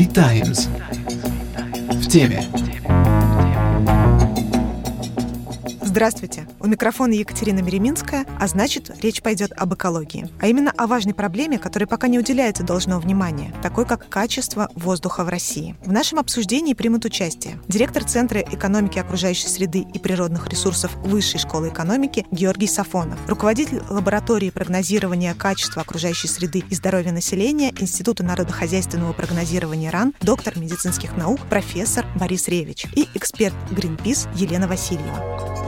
V-Times. В теме. Здравствуйте! У микрофона Екатерина Мереминская, а значит, речь пойдет об экологии. А именно о важной проблеме, которой пока не уделяется должного внимания, такой как качество воздуха в России. В нашем обсуждении примут участие директор Центра экономики окружающей среды и природных ресурсов Высшей школы экономики Георгий Сафонов, руководитель лаборатории прогнозирования качества окружающей среды и здоровья населения Института народохозяйственного прогнозирования РАН, доктор медицинских наук, профессор Борис Ревич и эксперт Greenpeace Елена Васильева.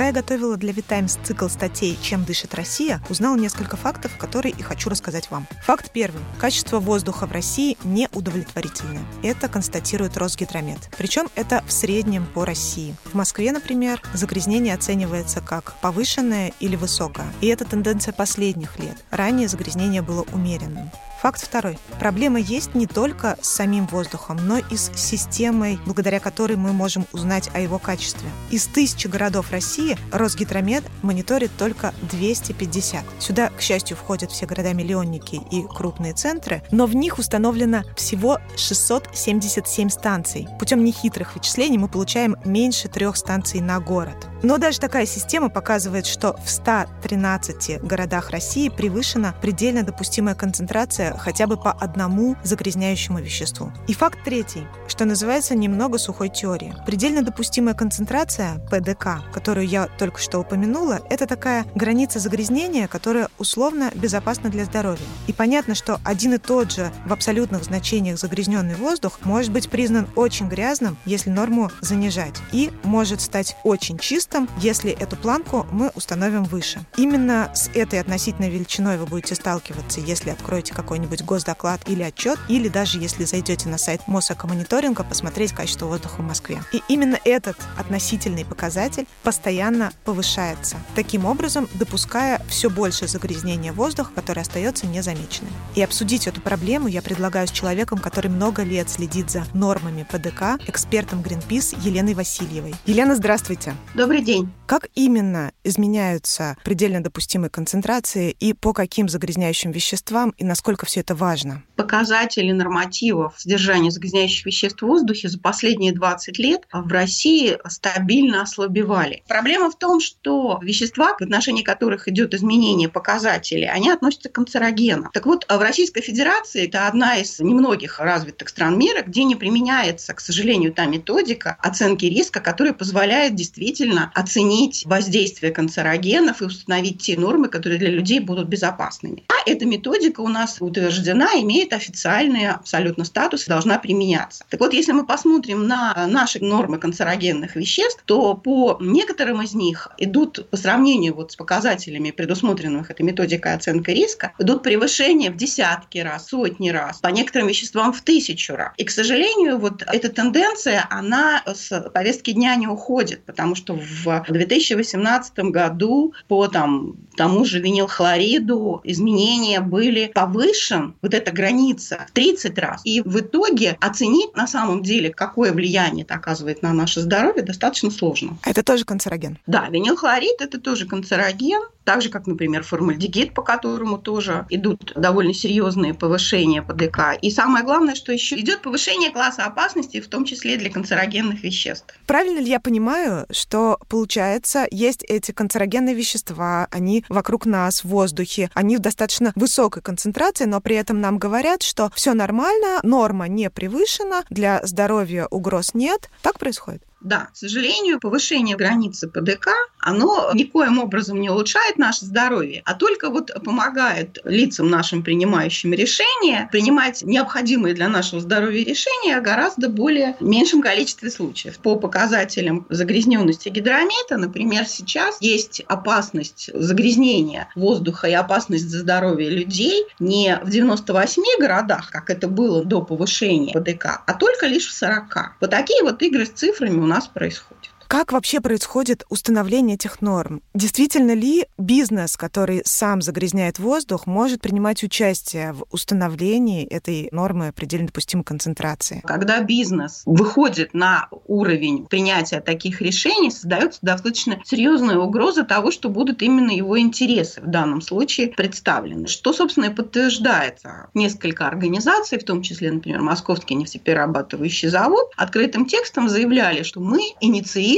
Пока я готовила для Витаймс цикл статей «Чем дышит Россия», узнала несколько фактов, которые и хочу рассказать вам. Факт первый. Качество воздуха в России неудовлетворительное. Это констатирует Росгидромет. Причем это в среднем по России. В Москве, например, загрязнение оценивается как повышенное или высокое. И это тенденция последних лет. Ранее загрязнение было умеренным. Факт второй. Проблема есть не только с самим воздухом, но и с системой, благодаря которой мы можем узнать о его качестве. Из тысячи городов России Росгидромет мониторит только 250. Сюда, к счастью, входят все города-миллионники и крупные центры, но в них установлено всего 677 станций. Путем нехитрых вычислений мы получаем меньше трех станций на город. Но даже такая система показывает, что в 113 городах России превышена предельно допустимая концентрация хотя бы по одному загрязняющему веществу. И факт третий, что называется немного сухой теорией. Предельно допустимая концентрация ПДК, которую я только что упомянула, это такая граница загрязнения, которая условно безопасна для здоровья. И понятно, что один и тот же в абсолютных значениях загрязненный воздух может быть признан очень грязным, если норму занижать, и может стать очень чистым тестом, если эту планку мы установим выше. Именно с этой относительной величиной вы будете сталкиваться, если откроете какой-нибудь госдоклад или отчет, или даже если зайдете на сайт Мосэкомониторинга посмотреть качество воздуха в Москве. И именно этот относительный показатель постоянно повышается, таким образом допуская все больше загрязнения воздуха, которое остается незамеченным. И обсудить эту проблему я предлагаю с человеком, который много лет следит за нормами ПДК, экспертом Greenpeace Еленой Васильевой. Елена, здравствуйте. Добрый Добрый день. Как именно изменяются предельно допустимые концентрации и по каким загрязняющим веществам и насколько все это важно? Показатели нормативов содержания загрязняющих веществ в воздухе за последние 20 лет в России стабильно ослабевали. Проблема в том, что вещества, в отношении которых идет изменение показателей, они относятся к канцерогенам. Так вот, в Российской Федерации это одна из немногих развитых стран мира, где не применяется, к сожалению, та методика оценки риска, которая позволяет действительно оценить воздействие канцерогенов и установить те нормы, которые для людей будут безопасными. А эта методика у нас утверждена, имеет официальный абсолютно статус и должна применяться. Так вот, если мы посмотрим на наши нормы канцерогенных веществ, то по некоторым из них идут по сравнению вот с показателями, предусмотренных этой методикой оценки риска, идут превышения в десятки раз, сотни раз, по некоторым веществам в тысячу раз. И, к сожалению, вот эта тенденция, она с повестки дня не уходит, потому что в в 2018 году по там, тому же винилхлориду изменения были повышен, вот эта граница, в 30 раз. И в итоге оценить на самом деле, какое влияние это оказывает на наше здоровье, достаточно сложно. Это тоже канцероген? Да, винилхлорид – это тоже канцероген, так же, как, например, формальдегид, по которому тоже идут довольно серьезные повышения ПДК. И самое главное, что еще идет повышение класса опасности, в том числе для канцерогенных веществ. Правильно ли я понимаю, что получается, есть эти канцерогенные вещества, они вокруг нас в воздухе, они в достаточно высокой концентрации, но при этом нам говорят, что все нормально, норма не превышена, для здоровья угроз нет. Так происходит? Да, к сожалению, повышение границы ПДК, оно никоим образом не улучшает наше здоровье, а только вот помогает лицам нашим, принимающим решения, принимать необходимые для нашего здоровья решения гораздо более меньшем количестве случаев. По показателям загрязненности гидромета, например, сейчас есть опасность загрязнения воздуха и опасность за здоровье людей не в 98 городах, как это было до повышения ПДК, а только лишь в 40. Вот такие вот игры с цифрами у нас происходит. Как вообще происходит установление этих норм? Действительно ли бизнес, который сам загрязняет воздух, может принимать участие в установлении этой нормы предельно допустимой концентрации? Когда бизнес выходит на уровень принятия таких решений, создается достаточно серьезная угроза того, что будут именно его интересы в данном случае представлены. Что, собственно, и подтверждается. Несколько организаций, в том числе, например, Московский нефтеперерабатывающий завод, открытым текстом заявляли, что мы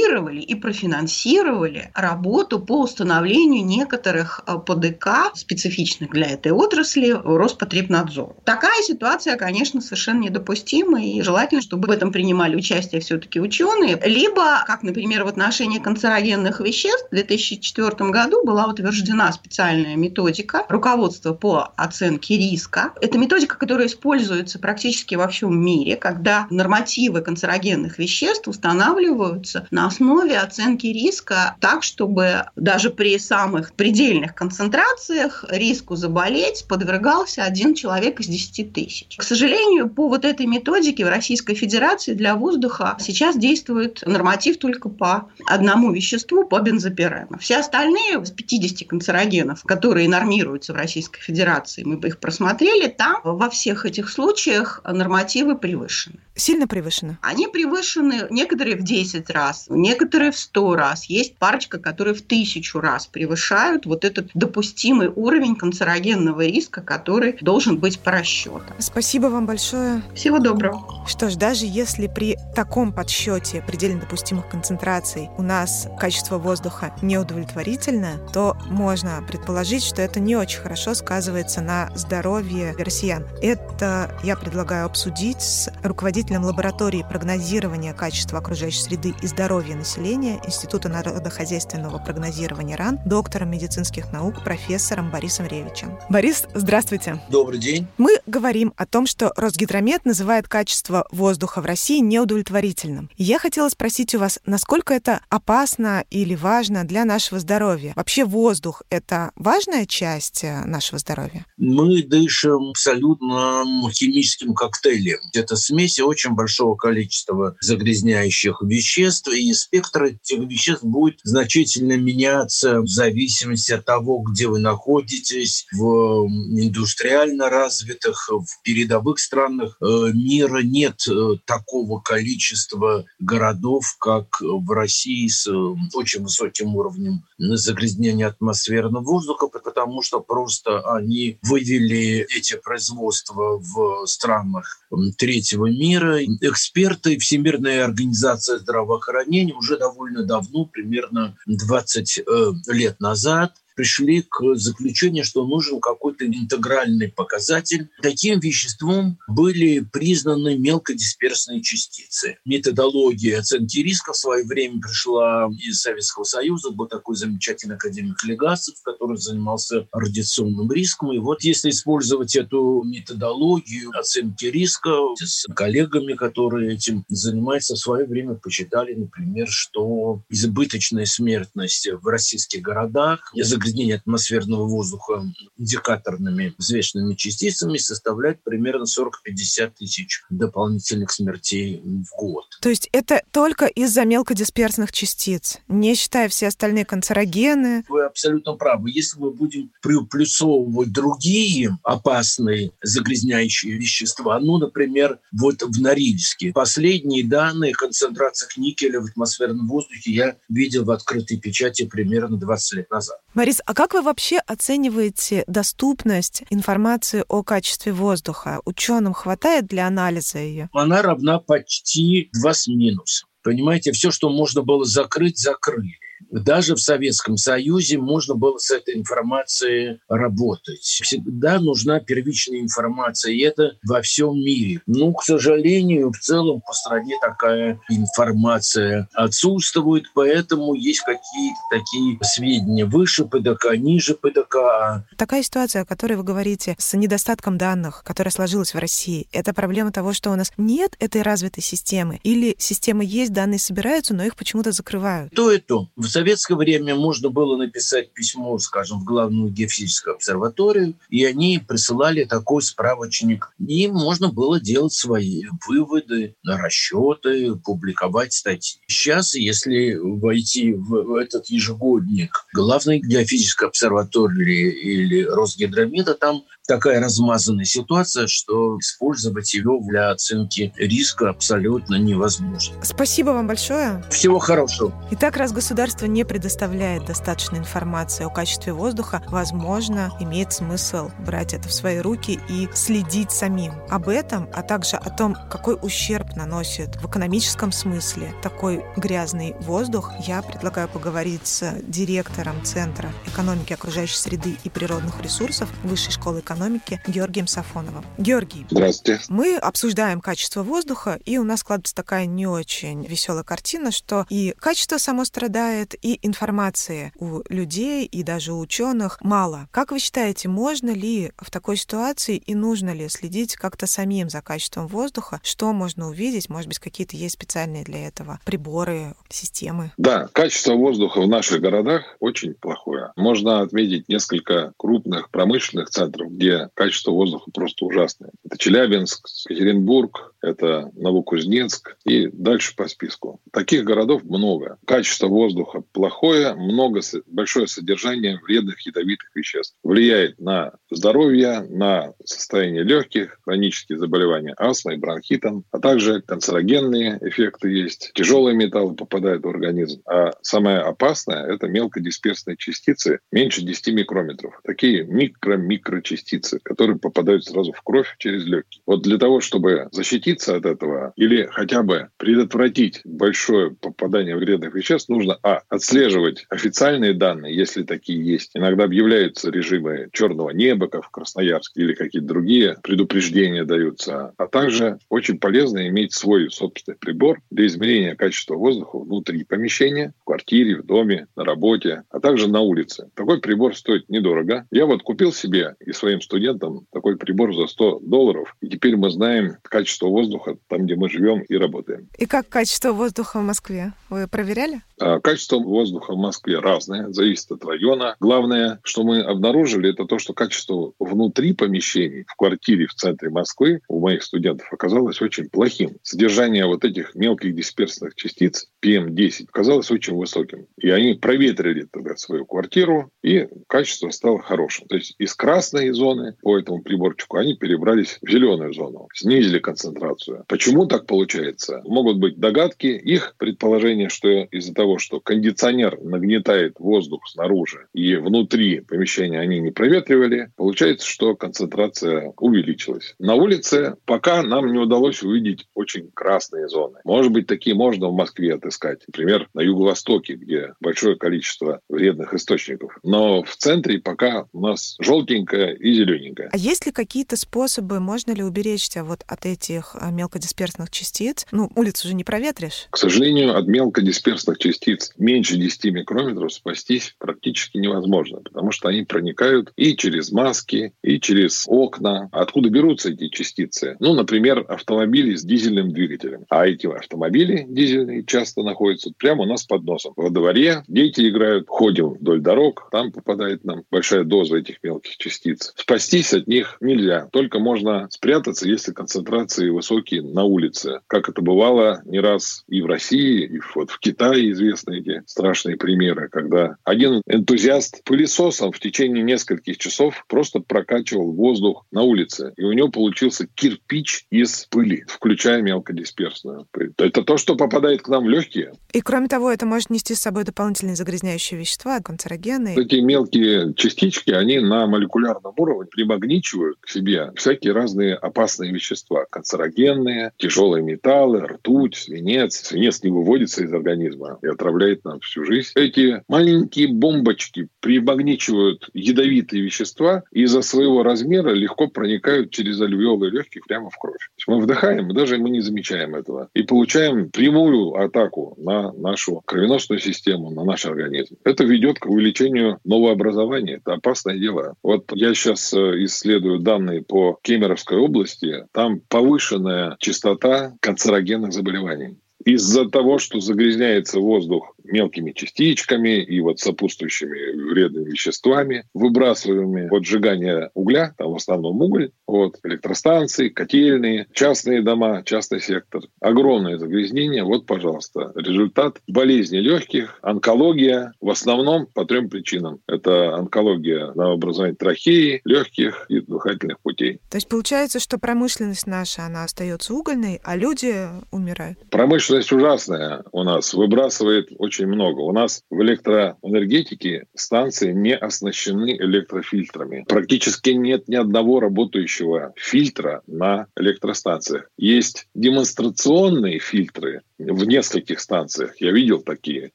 инициировали и профинансировали работу по установлению некоторых э, ПДК, специфичных для этой отрасли, Роспотребнадзор. Такая ситуация, конечно, совершенно недопустима, и желательно, чтобы в этом принимали участие все-таки ученые. Либо, как, например, в отношении канцерогенных веществ, в 2004 году была утверждена специальная методика руководства по оценке риска. Это методика, которая используется практически во всем мире, когда нормативы канцерогенных веществ устанавливаются на основе оценки риска так, чтобы даже при самых предельных концентрациях риску заболеть подвергался один человек из 10 тысяч. К сожалению, по вот этой методике в Российской Федерации для воздуха сейчас действует норматив только по одному веществу, по бензопирену. Все остальные из 50 канцерогенов, которые нормируются в Российской Федерации, мы бы их просмотрели, там во всех этих случаях нормативы превышены. Сильно превышены? Они превышены некоторые в 10 раз, некоторые в 100 раз. Есть парочка, которые в тысячу раз превышают вот этот допустимый уровень канцерогенного риска, который должен быть по расчету. Спасибо вам большое. Всего доброго. Что ж, даже если при таком подсчете предельно допустимых концентраций у нас качество воздуха неудовлетворительное, то можно предположить, что это не очень хорошо сказывается на здоровье россиян. Это я предлагаю обсудить с руководителем лаборатории прогнозирования качества окружающей среды и здоровья населения Института народохозяйственного прогнозирования РАН, доктором медицинских наук, профессором Борисом Ревичем. Борис, здравствуйте. Добрый день. Мы говорим о том, что Росгидромет называет качество воздуха в России неудовлетворительным. Я хотела спросить у вас, насколько это опасно или важно для нашего здоровья? Вообще воздух — это важная часть э, нашего здоровья? Мы дышим абсолютно химическим коктейлем. Это смесь очень большого количества загрязняющих веществ, и спектр этих веществ будет значительно меняться в зависимости от того, где вы находитесь, в индустриально развитых, в передовых странах э, мира нет э, такого количества городов, как в России с очень высоким уровнем загрязнения атмосферного воздуха, потому что просто они вывели эти производства в странах третьего мира. Эксперты Всемирной организации здравоохранения уже довольно давно, примерно 20 э, лет назад, пришли к заключению, что нужен какой-то интегральный показатель. Таким веществом были признаны мелкодисперсные частицы. Методология оценки риска в свое время пришла из Советского Союза. Был такой замечательный академик Легасов, который занимался радиационным риском. И вот если использовать эту методологию оценки риска с коллегами, которые этим занимаются, в свое время посчитали, например, что избыточная смертность в российских городах из-за загрязнение атмосферного воздуха индикаторными взвешенными частицами составляет примерно 40-50 тысяч дополнительных смертей в год. То есть это только из-за мелкодисперсных частиц, не считая все остальные канцерогены? Вы абсолютно правы. Если мы будем приплюсовывать другие опасные загрязняющие вещества, ну, например, вот в Норильске, последние данные о концентрациях никеля в атмосферном воздухе я видел в открытой печати примерно 20 лет назад. Борис, а как вы вообще оцениваете доступность информации о качестве воздуха? Ученым хватает для анализа ее? Она равна почти 2 с минусом. Понимаете, все, что можно было закрыть, закрыли даже в Советском Союзе можно было с этой информацией работать. Всегда нужна первичная информация, и это во всем мире. Ну, к сожалению, в целом по стране такая информация отсутствует, поэтому есть какие-то такие сведения выше ПДК, ниже ПДК. Такая ситуация, о которой вы говорите, с недостатком данных, которая сложилась в России, это проблема того, что у нас нет этой развитой системы, или системы есть, данные собираются, но их почему-то закрывают? То и то. В советское время можно было написать письмо, скажем, в главную геофизическую обсерваторию, и они присылали такой справочник. И можно было делать свои выводы, расчеты, публиковать статьи. Сейчас, если войти в этот ежегодник главной геофизической обсерватории или Росгидромеда, там такая размазанная ситуация, что использовать его для оценки риска абсолютно невозможно. Спасибо вам большое. Всего хорошего. Итак, раз государство не предоставляет достаточной информации о качестве воздуха, возможно, имеет смысл брать это в свои руки и следить самим. Об этом, а также о том, какой ущерб наносит в экономическом смысле такой грязный воздух, я предлагаю поговорить с директором Центра экономики окружающей среды и природных ресурсов Высшей школы экономики экономики Георгием Сафоновым. Георгий, Здравствуйте. мы обсуждаем качество воздуха, и у нас складывается такая не очень веселая картина, что и качество само страдает, и информации у людей, и даже у ученых мало. Как вы считаете, можно ли в такой ситуации и нужно ли следить как-то самим за качеством воздуха? Что можно увидеть? Может быть, какие-то есть специальные для этого приборы, системы? Да, качество воздуха в наших городах очень плохое. Можно отметить несколько крупных промышленных центров, где качество воздуха просто ужасное. Это Челябинск, Екатеринбург, это Новокузнецк и дальше по списку. Таких городов много. Качество воздуха плохое, много, большое содержание вредных ядовитых веществ. Влияет на здоровье, на состояние легких, хронические заболевания астмой, бронхитом, а также канцерогенные эффекты есть. Тяжелые металлы попадают в организм. А самое опасное – это мелкодисперсные частицы меньше 10 микрометров. Такие микро-микрочастицы частицы, которые попадают сразу в кровь через легкие. Вот для того, чтобы защититься от этого или хотя бы предотвратить большое попадание вредных веществ, нужно, а, отслеживать официальные данные, если такие есть. Иногда объявляются режимы черного неба, как в Красноярске, или какие-то другие предупреждения даются. А также очень полезно иметь свой собственный прибор для измерения качества воздуха внутри помещения, в квартире, в доме, на работе, а также на улице. Такой прибор стоит недорого. Я вот купил себе и своим студентам такой прибор за 100 долларов. И теперь мы знаем качество воздуха там, где мы живем и работаем. И как качество воздуха в Москве? Вы проверяли? А, качество воздуха в Москве разное, зависит от района. Главное, что мы обнаружили, это то, что качество внутри помещений, в квартире в центре Москвы у моих студентов оказалось очень плохим. Содержание вот этих мелких дисперсных частиц PM10 оказалось очень высоким. И они проветрили тогда свою квартиру, и качество стало хорошим. То есть из красной зоны по этому приборчику они перебрались в зеленую зону, снизили концентрацию. Почему так получается? Могут быть догадки. Их предположение, что из-за того, что кондиционер нагнетает воздух снаружи и внутри помещения они не проветривали, получается, что концентрация увеличилась. На улице пока нам не удалось увидеть очень красные зоны. Может быть, такие можно в Москве отыскать. Например, на юго-востоке, где большое количество вредных источников. Но в центре пока у нас желтенькое и зелененькое. А есть ли какие-то способы, можно ли уберечься вот от этих а, мелкодисперсных частиц? Ну, улицу же не проветришь. К сожалению, от мелкодисперсных частиц меньше 10 микрометров спастись практически невозможно, потому что они проникают и через маски, и через окна. Откуда берутся эти частицы? Ну, например, автомобили с дизельным двигателем. А эти автомобили дизельные часто находятся прямо у нас под носом. Во дворе дети играют, ходим вдоль дорог, там попадает нам большая доза этих мелких частиц. Спастись от них нельзя. Только можно спрятаться, если концентрации высокие на улице. Как это бывало не раз и в России, и вот в Китае известны эти страшные примеры, когда один энтузиаст пылесосом в течение нескольких часов просто прокачивал воздух на улице. И у него получился кирпич из пыли, включая мелкодисперсную пыль. Это то, что попадает к нам в легкие. И кроме того, это может нести с собой дополнительные загрязняющие вещества, канцерогены. Эти мелкие частички, они на молекулярном уровне примагничивают к себе всякие разные опасные вещества. Канцерогенные, тяжелые металлы, ртуть, свинец. Свинец не выводится из организма и отравляет нам всю жизнь. Эти маленькие бомбочки примагничивают ядовитые вещества и из-за своего размера легко проникают через альвеолы легких прямо в кровь. Мы вдыхаем, даже мы не замечаем этого. И получаем прямую атаку на нашу кровеносную систему, на наш организм. Это ведет к увеличению новообразования. Это опасное дело. Вот я сейчас э, исследую данные по Кемеровской области. Там повышенная частота канцерогенных заболеваний из-за того, что загрязняется воздух мелкими частичками и вот сопутствующими вредными веществами, выбрасываемыми от сжигания угля, там в основном уголь, вот, электростанции, котельные, частные дома, частный сектор. Огромное загрязнение. Вот, пожалуйста, результат болезни легких, онкология, в основном по трем причинам. Это онкология на образование трахеи, легких и дыхательных путей. То есть получается, что промышленность наша, она остается угольной, а люди умирают? Промышленность ужасная у нас, выбрасывает очень много. У нас в электроэнергетике станции не оснащены электрофильтрами. Практически нет ни одного работающего фильтра на электростанциях. Есть демонстрационные фильтры, в нескольких станциях. Я видел такие.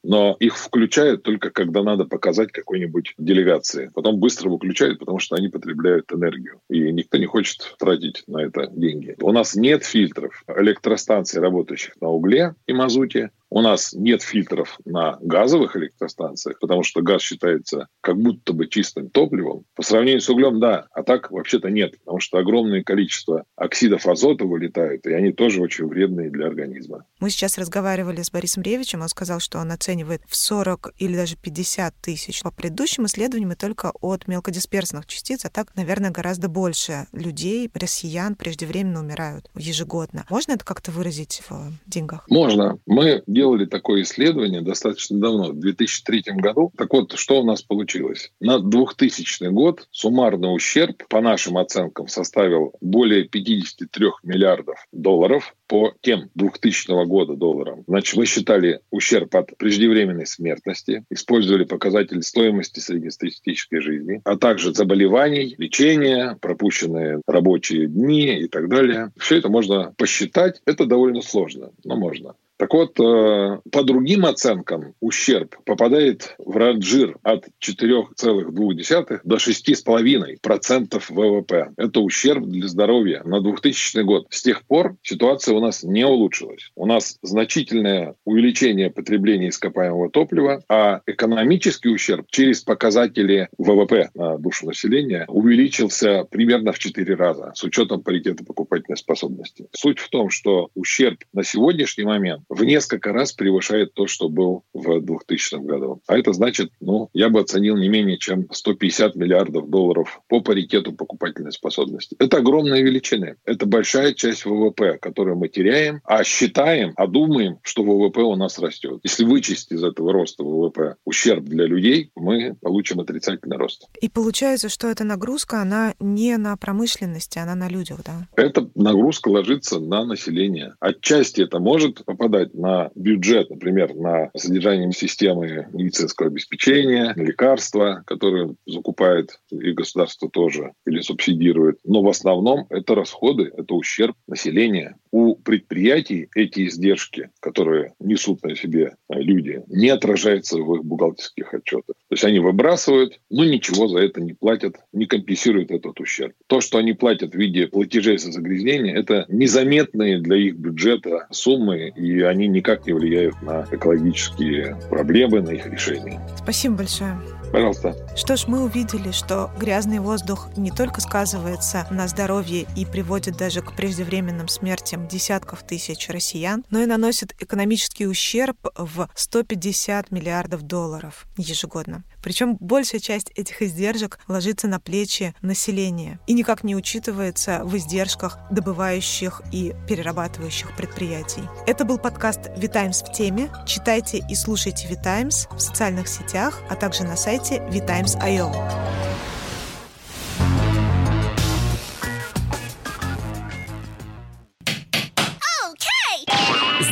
Но их включают только когда надо показать какой-нибудь делегации. Потом быстро выключают, потому что они потребляют энергию. И никто не хочет тратить на это деньги. У нас нет фильтров электростанций, работающих на угле и мазуте. У нас нет фильтров на газовых электростанциях, потому что газ считается как будто бы чистым топливом. По сравнению с углем, да, а так вообще-то нет, потому что огромное количество оксидов азота вылетает, и они тоже очень вредные для организма. Мы сейчас разговаривали с Борисом Ревичем, он сказал, что он оценивает в 40 или даже 50 тысяч. По предыдущим исследованиям и только от мелкодисперсных частиц, а так, наверное, гораздо больше людей, россиян преждевременно умирают ежегодно. Можно это как-то выразить в деньгах? Можно. Мы делали такое исследование достаточно давно, в 2003 году. Так вот, что у нас получилось? На 2000 год суммарный ущерб, по нашим оценкам, составил более 53 миллиардов долларов по тем 2000 года долларам. Значит, мы считали ущерб от преждевременной смертности, использовали показатели стоимости среднестатистической жизни, а также заболеваний, лечения, пропущенные рабочие дни и так далее. Все это можно посчитать. Это довольно сложно, но можно. Так вот, э, по другим оценкам ущерб попадает в ранжир от 4,2 до 6,5% ВВП. Это ущерб для здоровья на 2000 год. С тех пор ситуация у нас не улучшилась. У нас значительное увеличение потребления ископаемого топлива, а экономический ущерб через показатели ВВП на душу населения увеличился примерно в 4 раза с учетом паритета покупательной способности. Суть в том, что ущерб на сегодняшний момент в несколько раз превышает то, что был в 2000 году. А это значит, ну, я бы оценил не менее чем 150 миллиардов долларов по паритету покупательной способности. Это огромные величины. Это большая часть ВВП, которую мы теряем, а считаем, а думаем, что ВВП у нас растет. Если вычесть из этого роста ВВП ущерб для людей, мы получим отрицательный рост. И получается, что эта нагрузка, она не на промышленности, она на людях, да? Эта нагрузка ложится на население. Отчасти это может попадать тратить на бюджет, например, на содержание системы медицинского обеспечения, лекарства, которые закупает и государство тоже или субсидирует. Но в основном это расходы, это ущерб населения. У предприятий эти издержки, которые несут на себе люди, не отражаются в их бухгалтерских отчетах. То есть они выбрасывают, но ничего за это не платят, не компенсируют этот ущерб. То, что они платят в виде платежей за загрязнение, это незаметные для их бюджета суммы, и они никак не влияют на экологические проблемы, на их решение. Спасибо большое. Пожалуйста. Что ж, мы увидели, что грязный воздух не только сказывается на здоровье и приводит даже к преждевременным смертям десятков тысяч россиян, но и наносит экономический ущерб в 150 миллиардов долларов ежегодно. Причем большая часть этих издержек ложится на плечи населения и никак не учитывается в издержках добывающих и перерабатывающих предприятий. Это был подкаст «Витаймс в теме». Читайте и слушайте «Витаймс» в социальных сетях, а также на сайте vitimes.io.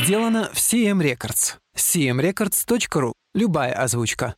Сделано в CM Records. cmrecords.ru. Любая озвучка.